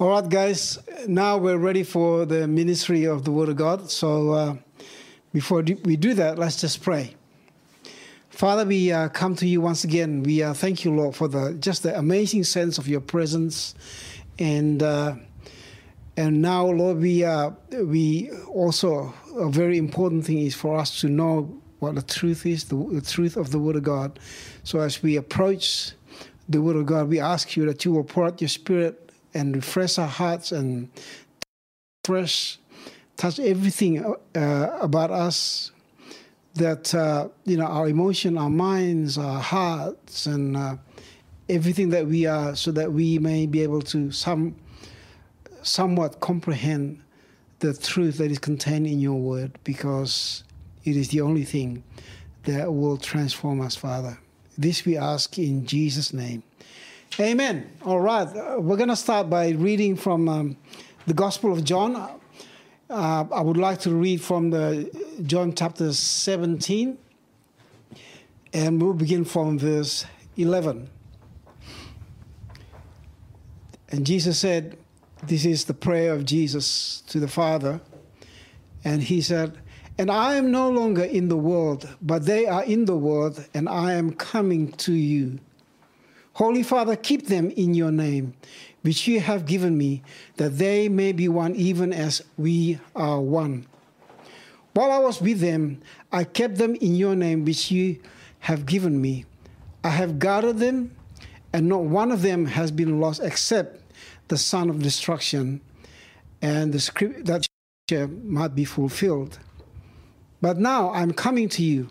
All right, guys, now we're ready for the ministry of the Word of God. So uh, before we do that, let's just pray. Father, we uh, come to you once again. We uh, thank you, Lord, for the just the amazing sense of your presence, and uh, and now, Lord, we uh, we also a very important thing is for us to know what the truth is, the, the truth of the Word of God. So as we approach the Word of God, we ask you that you will pour out your Spirit and refresh our hearts and fresh touch everything uh, about us that uh, you know our emotion our minds our hearts and uh, everything that we are so that we may be able to some somewhat comprehend the truth that is contained in your word because it is the only thing that will transform us father. This we ask in jesus name Amen. All right. Uh, we're going to start by reading from um, the Gospel of John. Uh, I would like to read from the John chapter 17, and we'll begin from verse 11. And Jesus said, This is the prayer of Jesus to the Father. And he said, And I am no longer in the world, but they are in the world, and I am coming to you. Holy Father, keep them in your name, which you have given me, that they may be one even as we are one. While I was with them, I kept them in your name, which you have given me. I have guarded them, and not one of them has been lost except the son of destruction, and the script that might be fulfilled. But now I'm coming to you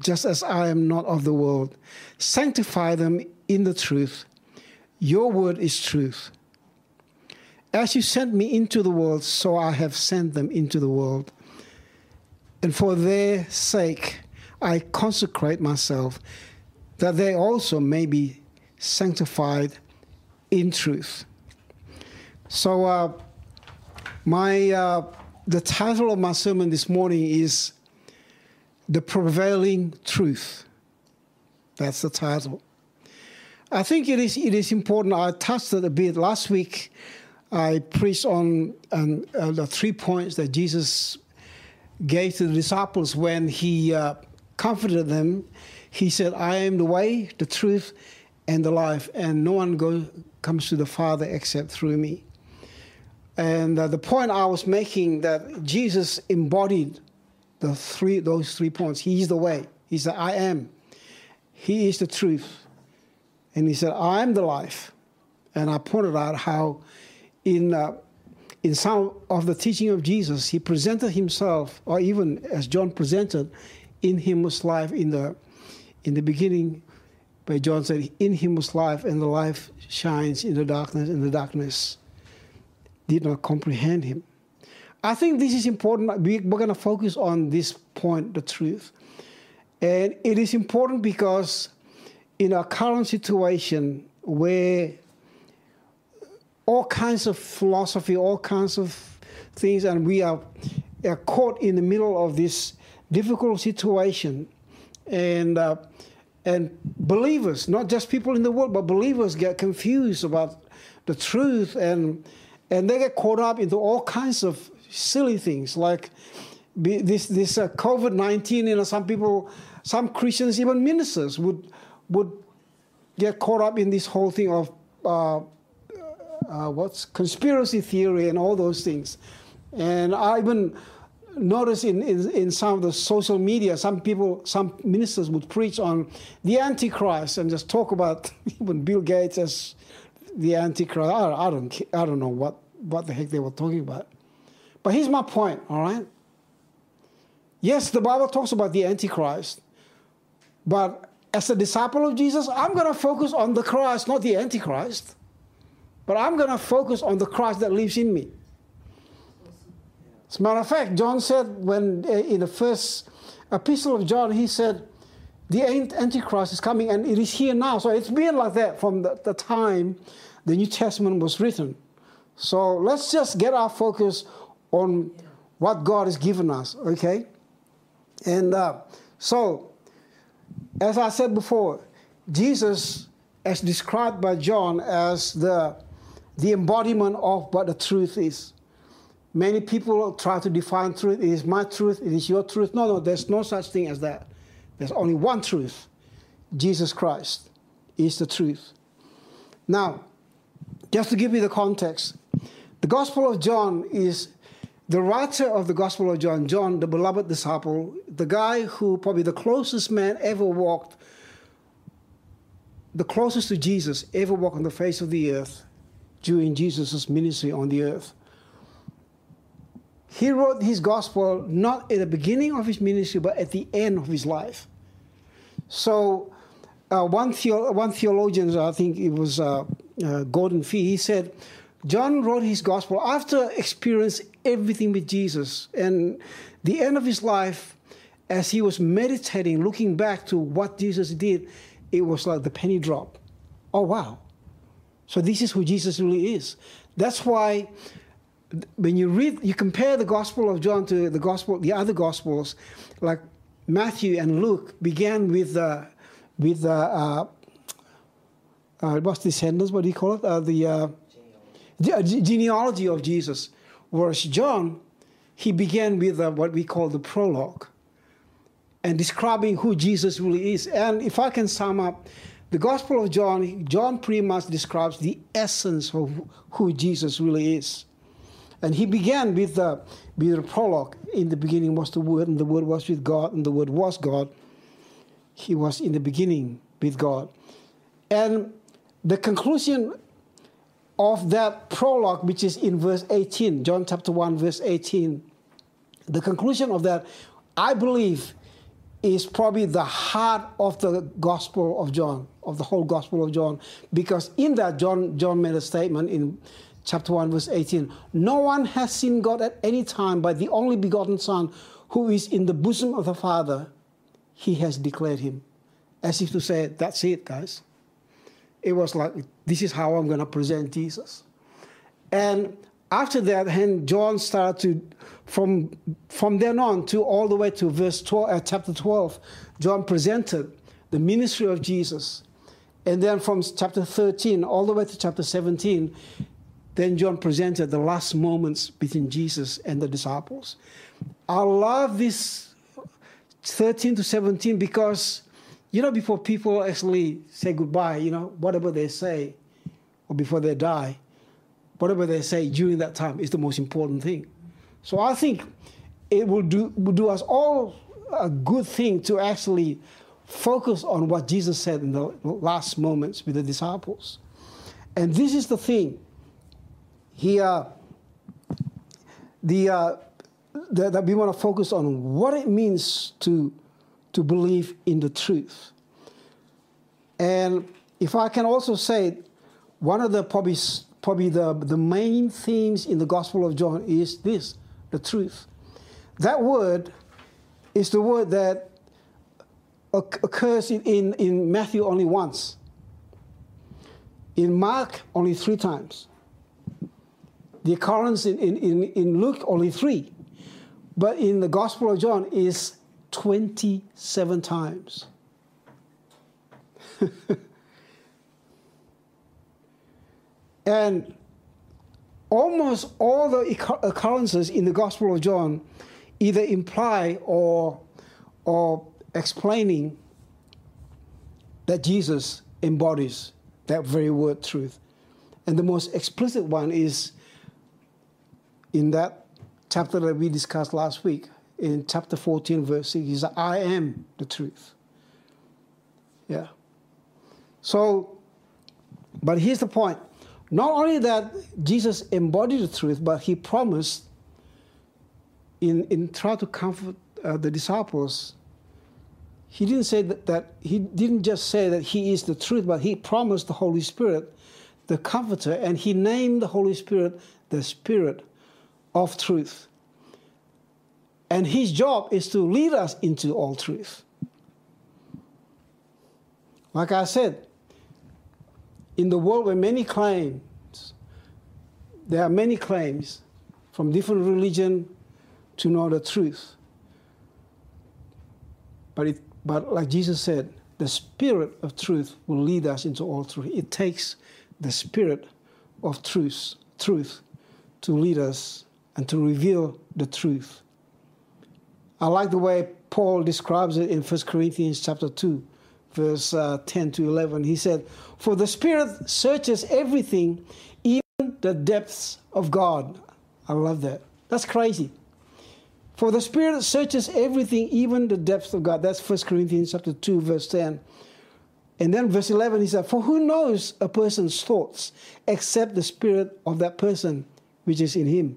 just as I am not of the world. Sanctify them in the truth. Your word is truth. As you sent me into the world, so I have sent them into the world. And for their sake, I consecrate myself, that they also may be sanctified in truth. So, uh, my uh, the title of my sermon this morning is the Prevailing Truth. That's the title. I think it is, it is important. I touched it a bit last week. I preached on um, uh, the three points that Jesus gave to the disciples when he uh, comforted them. He said, I am the way, the truth, and the life, and no one go, comes to the Father except through me. And uh, the point I was making that Jesus embodied the three, those three points. He is the way. He said, I am. He is the truth. And he said, I am the life. And I pointed out how in, uh, in some of the teaching of Jesus, he presented himself, or even as John presented, in him was life in the, in the beginning, where John said, In him was life, and the life shines in the darkness, and the darkness did not comprehend him. I think this is important. We, we're going to focus on this point, the truth. And it is important because in our current situation where all kinds of philosophy, all kinds of things, and we are, are caught in the middle of this difficult situation. And, uh, and believers, not just people in the world, but believers get confused about the truth and, and they get caught up into all kinds of silly things like this this uh, COVID nineteen. You know, some people, some Christians, even ministers would would get caught up in this whole thing of uh, uh, what's conspiracy theory and all those things. And I even noticed in, in, in, some of the social media, some people, some ministers would preach on the Antichrist and just talk about even Bill Gates as the Antichrist. I, I don't, I don't know what, what the heck they were talking about. But here's my point, all right? Yes, the Bible talks about the Antichrist, but as a disciple of Jesus, I'm going to focus on the Christ, not the Antichrist. but I'm going to focus on the Christ that lives in me. As a matter of fact, John said when uh, in the first epistle of John, he said, the Antichrist is coming and it is here now. So it's been like that from the, the time the New Testament was written. So let's just get our focus on what God has given us, okay? And uh, so, as I said before, Jesus, as described by John as the, the embodiment of what the truth is. Many people try to define truth. It is my truth, it is your truth. No, no, there's no such thing as that. There's only one truth Jesus Christ is the truth. Now, just to give you the context, the Gospel of John is the writer of the Gospel of John, John, the beloved disciple, the guy who probably the closest man ever walked, the closest to Jesus ever walked on the face of the earth during Jesus' ministry on the earth. He wrote his gospel not at the beginning of his ministry, but at the end of his life. So, uh, one, theo- one theologian, I think it was uh, uh, Gordon Fee, he said, John wrote his gospel after experiencing everything with Jesus. And the end of his life, as he was meditating, looking back to what Jesus did, it was like the penny drop. Oh, wow. So this is who Jesus really is. That's why when you read, you compare the Gospel of John to the Gospel, the other Gospels, like Matthew and Luke began with uh, with uh, uh, uh what's descendants? What do you call it? Uh, the uh, genealogy. genealogy of Jesus. Whereas John, he began with uh, what we call the prologue, and describing who Jesus really is. And if I can sum up, the Gospel of John, John pretty much describes the essence of who Jesus really is. And he began with the, with the prologue. In the beginning was the Word, and the Word was with God, and the Word was God. He was in the beginning with God. And the conclusion of that prologue, which is in verse 18, John chapter 1, verse 18, the conclusion of that, I believe, is probably the heart of the Gospel of John, of the whole Gospel of John, because in that John John made a statement in chapter 1, verse 18. No one has seen God at any time, but the only begotten Son, who is in the bosom of the Father, he has declared him. As if to say, that's it, guys. It was like, this is how I'm going to present Jesus. And after that, and John started to, from, from then on to all the way to verse 12, uh, chapter 12, John presented the ministry of Jesus. And then from chapter 13 all the way to chapter 17, then John presented the last moments between Jesus and the disciples. I love this 13 to 17 because, you know, before people actually say goodbye, you know, whatever they say, or before they die, whatever they say during that time is the most important thing. So I think it will do, will do us all a good thing to actually focus on what Jesus said in the last moments with the disciples. And this is the thing Here, uh, the, uh, that we want to focus on what it means to, to believe in the truth. And if I can also say, one of the probably, probably the, the main themes in the Gospel of John is this the truth. That word is the word that occurs in, in, in Matthew only once, in Mark only three times, the occurrence in, in, in Luke only three, but in the Gospel of John is 27 times. and almost all the occurrences in the Gospel of John either imply or, or explaining that Jesus embodies that very word truth. And the most explicit one is in that chapter that we discussed last week, in chapter 14, verse 6, he said, I am the truth. Yeah. So, but here's the point. Not only that Jesus embodied the truth, but he promised in, in trying to comfort uh, the disciples, he didn't say that, that, he didn't just say that he is the truth, but he promised the Holy Spirit the Comforter, and he named the Holy Spirit the Spirit of truth. And his job is to lead us into all truth. Like I said, in the world where many claims, there are many claims from different religion to know the truth. But, it, but like Jesus said, the spirit of truth will lead us into all truth. It takes the spirit of truth, truth to lead us and to reveal the truth. I like the way Paul describes it in 1 Corinthians chapter 2, verse uh, 10 to 11. He said, For the Spirit searches everything, even the depths of God. I love that. That's crazy. For the Spirit searches everything, even the depths of God. That's 1 Corinthians chapter 2, verse 10. And then verse 11, he said, For who knows a person's thoughts except the spirit of that person which is in him?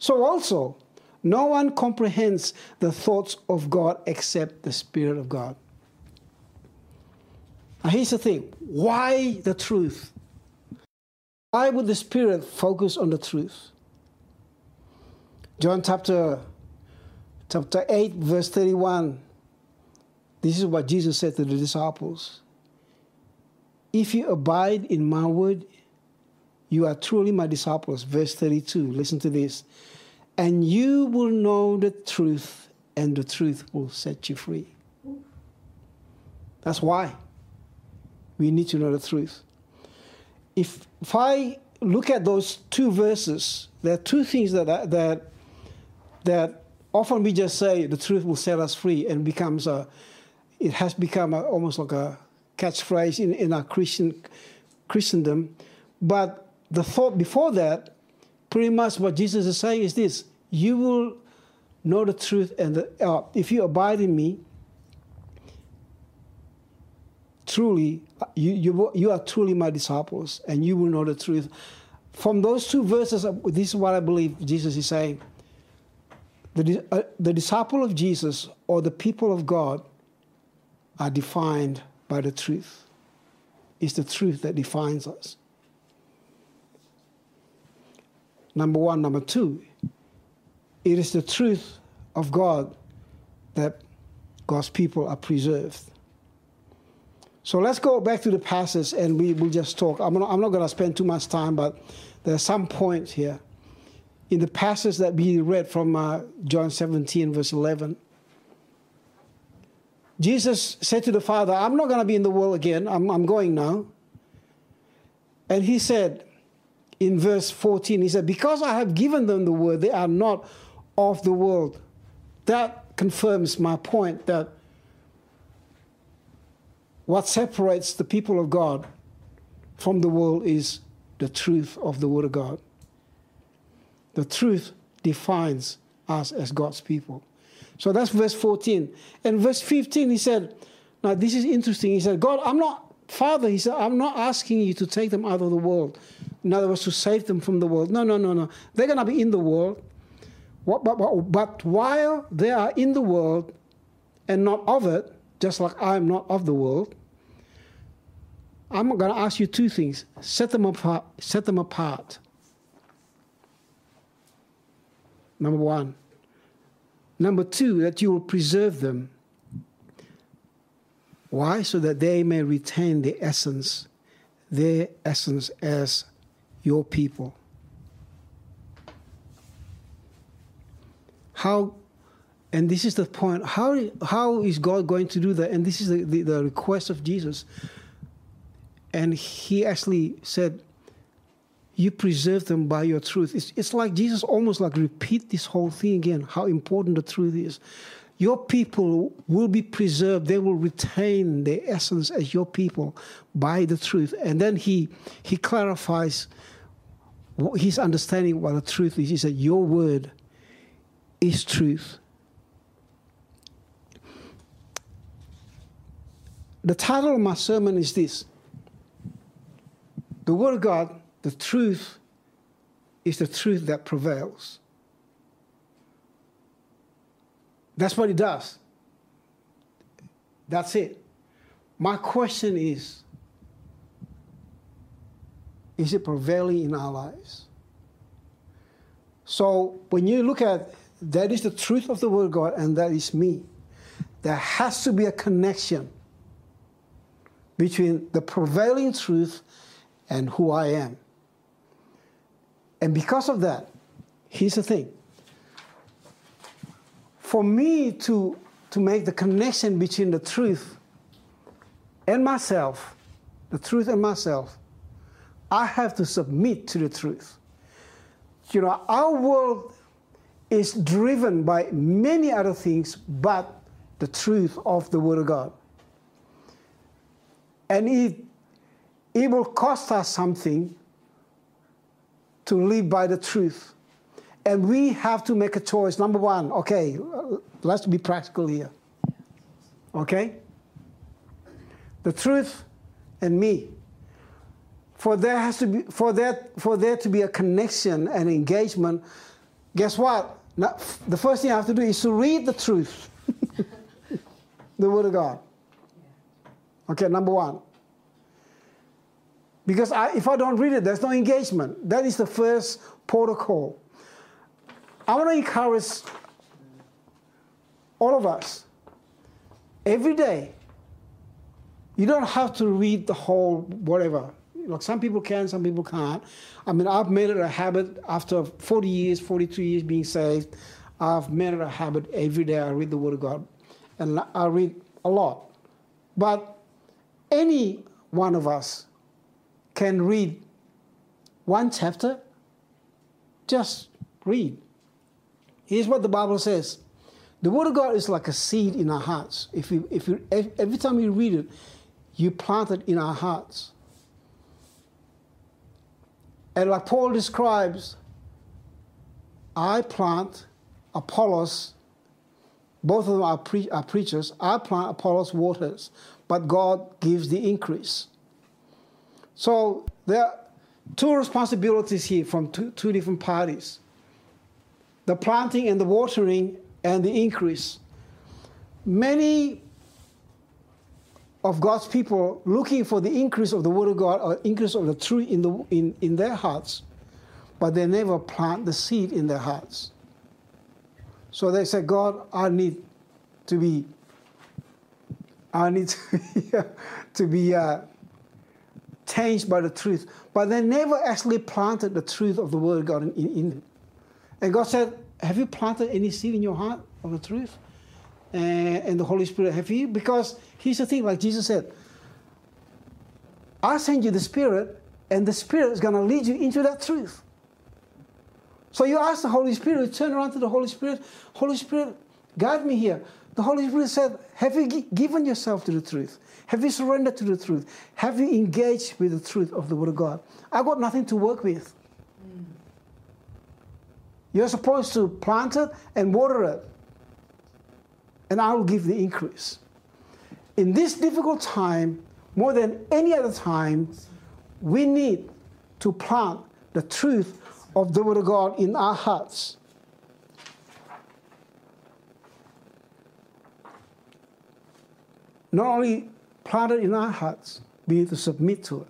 So also, no one comprehends the thoughts of God except the Spirit of God. Now, here's the thing why the truth? Why would the Spirit focus on the truth? John chapter, chapter 8, verse 31. This is what Jesus said to the disciples If you abide in my word, you are truly my disciples. Verse 32. Listen to this. And you will know the truth, and the truth will set you free. That's why we need to know the truth. If, if I look at those two verses, there are two things that, that that often we just say the truth will set us free and becomes a, it has become a, almost like a catchphrase in, in our Christian Christendom. But the thought before that, pretty much what Jesus is saying is this: you will know the truth, and the, uh, if you abide in me, truly, you, you, you are truly my disciples, and you will know the truth. From those two verses, this is what I believe Jesus is saying the, uh, the disciple of Jesus or the people of God are defined by the truth. It's the truth that defines us. Number one. Number two, it is the truth of God that God's people are preserved. So let's go back to the passage and we will just talk. I'm not, not going to spend too much time, but there are some points here in the passage that we read from uh, John 17, verse 11, Jesus said to the Father, I'm not going to be in the world again, I'm, I'm going now. And he said in verse 14, he said, Because I have given them the word, they are not of the world. That confirms my point that what separates the people of God from the world is the truth of the Word of God. The truth defines us as God's people. So that's verse 14. And verse 15, he said, Now this is interesting. He said, God, I'm not, Father, he said, I'm not asking you to take them out of the world. In other words, to save them from the world. No, no, no, no. They're going to be in the world. But, but, but while they are in the world and not of it, just like I'm not of the world, I'm going to ask you two things. Set them apart. Set them apart. Number one. Number two, that you will preserve them. Why? So that they may retain the essence, their essence as your people. How, and this is the point, how, how is God going to do that? And this is the, the, the request of Jesus. And he actually said, you preserve them by your truth. It's, it's like Jesus almost like repeat this whole thing again, how important the truth is. Your people will be preserved. They will retain their essence as your people by the truth. And then he, he clarifies his understanding what the truth is. He said, Your word is truth. The title of my sermon is this The Word of God the truth is the truth that prevails. That's what it does. That's it. My question is is it prevailing in our lives? So when you look at that is the truth of the Word of God, and that is me, there has to be a connection between the prevailing truth and who I am. And because of that, here's the thing. For me to, to make the connection between the truth and myself, the truth and myself, I have to submit to the truth. You know, our world is driven by many other things but the truth of the Word of God. And it, it will cost us something to live by the truth. And we have to make a choice. Number one, okay, let's be practical here. Okay? The truth and me. For there has to be for that for there to be a connection and engagement, guess what? Now, the first thing I have to do is to read the truth. the Word of God. Okay, number one. Because I, if I don't read it, there's no engagement. That is the first protocol. I want to encourage all of us every day. You don't have to read the whole whatever. Like some people can, some people can't. I mean, I've made it a habit after 40 years, 42 years being saved. I've made it a habit every day. I read the Word of God, and I read a lot. But any one of us can read one chapter, just read. Here's what the Bible says. The Word of God is like a seed in our hearts. If we, if we, every time we read it, you plant it in our hearts. And like Paul describes, I plant, Apollos, both of them are, pre- are preachers. I plant, Apollos waters, but God gives the increase. So there are two responsibilities here from two, two different parties the planting and the watering and the increase. Many of God's people looking for the increase of the Word of God or increase of the truth in, the, in, in their hearts, but they never plant the seed in their hearts. So they say, God, I need to be, I need to be, uh, changed by the truth. But they never actually planted the truth of the Word of God in them. And God said, Have you planted any seed in your heart of the truth? And, and the Holy Spirit, have you? Because here's the thing, like Jesus said, I send you the Spirit, and the Spirit is going to lead you into that truth. So you ask the Holy Spirit, turn around to the Holy Spirit, Holy Spirit, guide me here. The Holy Spirit said, Have you given yourself to the truth? Have you surrendered to the truth? Have you engaged with the truth of the Word of God? I got nothing to work with. Mm. You're supposed to plant it and water it, and I will give the increase. In this difficult time, more than any other time, we need to plant the truth of the Word of God in our hearts. Not only planted in our hearts, be to submit to it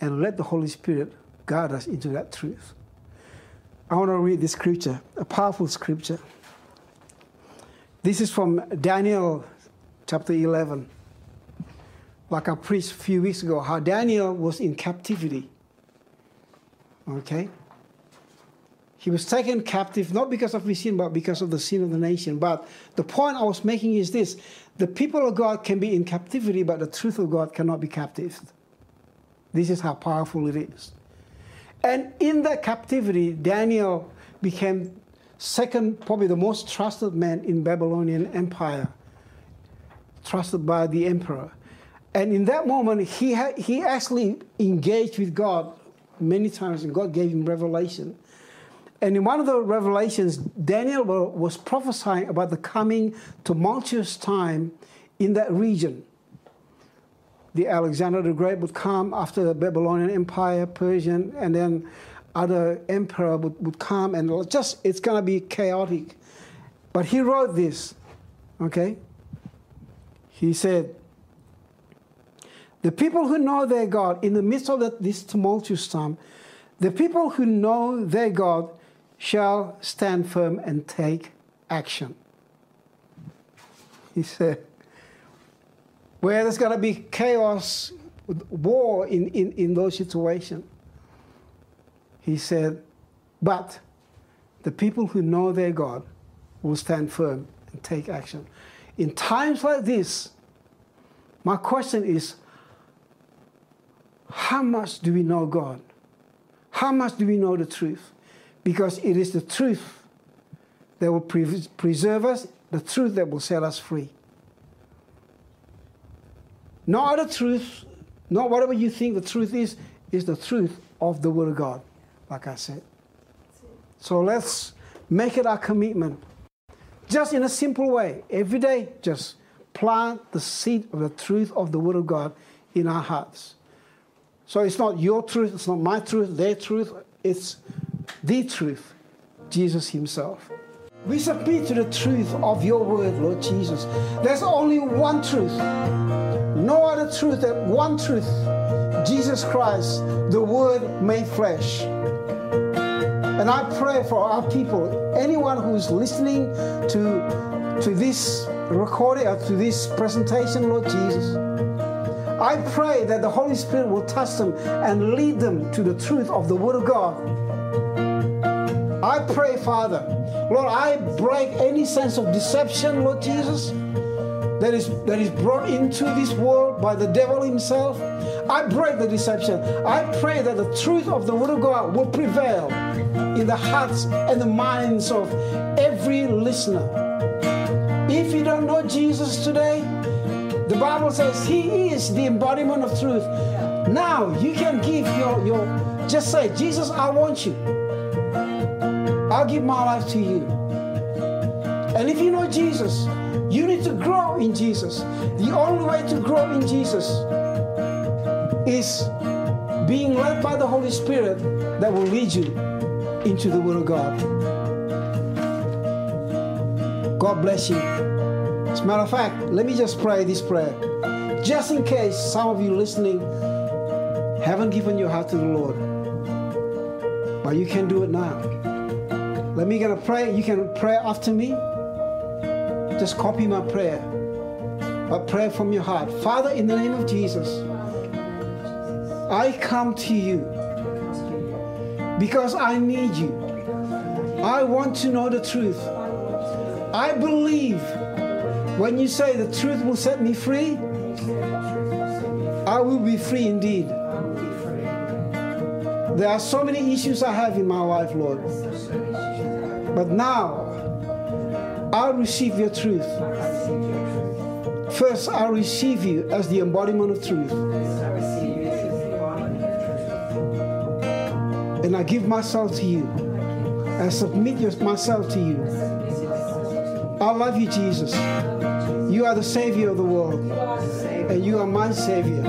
and let the Holy Spirit guide us into that truth. I want to read this scripture, a powerful scripture. This is from Daniel chapter 11. Like I preached a few weeks ago, how Daniel was in captivity. Okay? He was taken captive not because of his sin, but because of the sin of the nation. But the point I was making is this the people of God can be in captivity, but the truth of God cannot be captive. This is how powerful it is. And in that captivity, Daniel became second, probably the most trusted man in Babylonian Empire, trusted by the emperor. And in that moment, he, he actually engaged with God many times, and God gave him revelation. And in one of the revelations, Daniel was prophesying about the coming tumultuous time in that region. The Alexander the Great would come after the Babylonian Empire, Persian, and then other emperor would, would come, and just it's going to be chaotic. But he wrote this, okay? He said, The people who know their God in the midst of this tumultuous time, the people who know their God shall stand firm and take action. He said, where there's going to be chaos, war in, in, in those situations, he said, but the people who know their God will stand firm and take action. In times like this, my question is how much do we know God? How much do we know the truth? Because it is the truth that will pre- preserve us, the truth that will set us free. No other truth, not whatever you think the truth is, is the truth of the Word of God, like I said. So let's make it our commitment. Just in a simple way, every day, just plant the seed of the truth of the Word of God in our hearts. So it's not your truth, it's not my truth, their truth, it's the truth, Jesus Himself. We submit to the truth of your word, Lord Jesus. There's only one truth, no other truth than one truth Jesus Christ, the Word made flesh. And I pray for our people, anyone who's listening to, to this recording or to this presentation, Lord Jesus. I pray that the Holy Spirit will touch them and lead them to the truth of the Word of God. I pray, Father, Lord, I break any sense of deception, Lord Jesus, that is, that is brought into this world by the devil himself. I break the deception. I pray that the truth of the Word of God will prevail in the hearts and the minds of every listener. If you don't know Jesus today, the Bible says He is the embodiment of truth. Now you can give your, your just say, Jesus, I want you. I'll give my life to you. And if you know Jesus, you need to grow in Jesus. The only way to grow in Jesus is being led by the Holy Spirit that will lead you into the Word of God. God bless you. As a matter of fact, let me just pray this prayer. Just in case some of you listening haven't given your heart to the Lord, but you can do it now. Let me get a pray. You can pray after me. Just copy my prayer. But pray from your heart. Father, in the name of Jesus, I come to you because I need you. I want to know the truth. I believe when you say the truth will set me free, I will be free indeed. There are so many issues I have in my life, Lord. But now, I'll receive your truth. First, I'll receive you as the embodiment of truth. And I give myself to you. I submit myself to you. I love you, Jesus. You are the Savior of the world, and you are my Savior.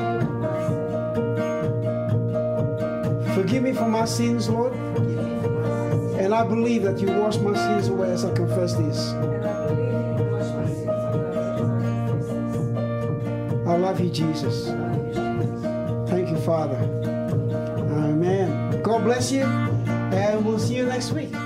Forgive me for my sins, Lord. And I believe that you wash my sins away as I confess this. I love you, Jesus. Thank you, Father. Bless you, and we'll see you next week.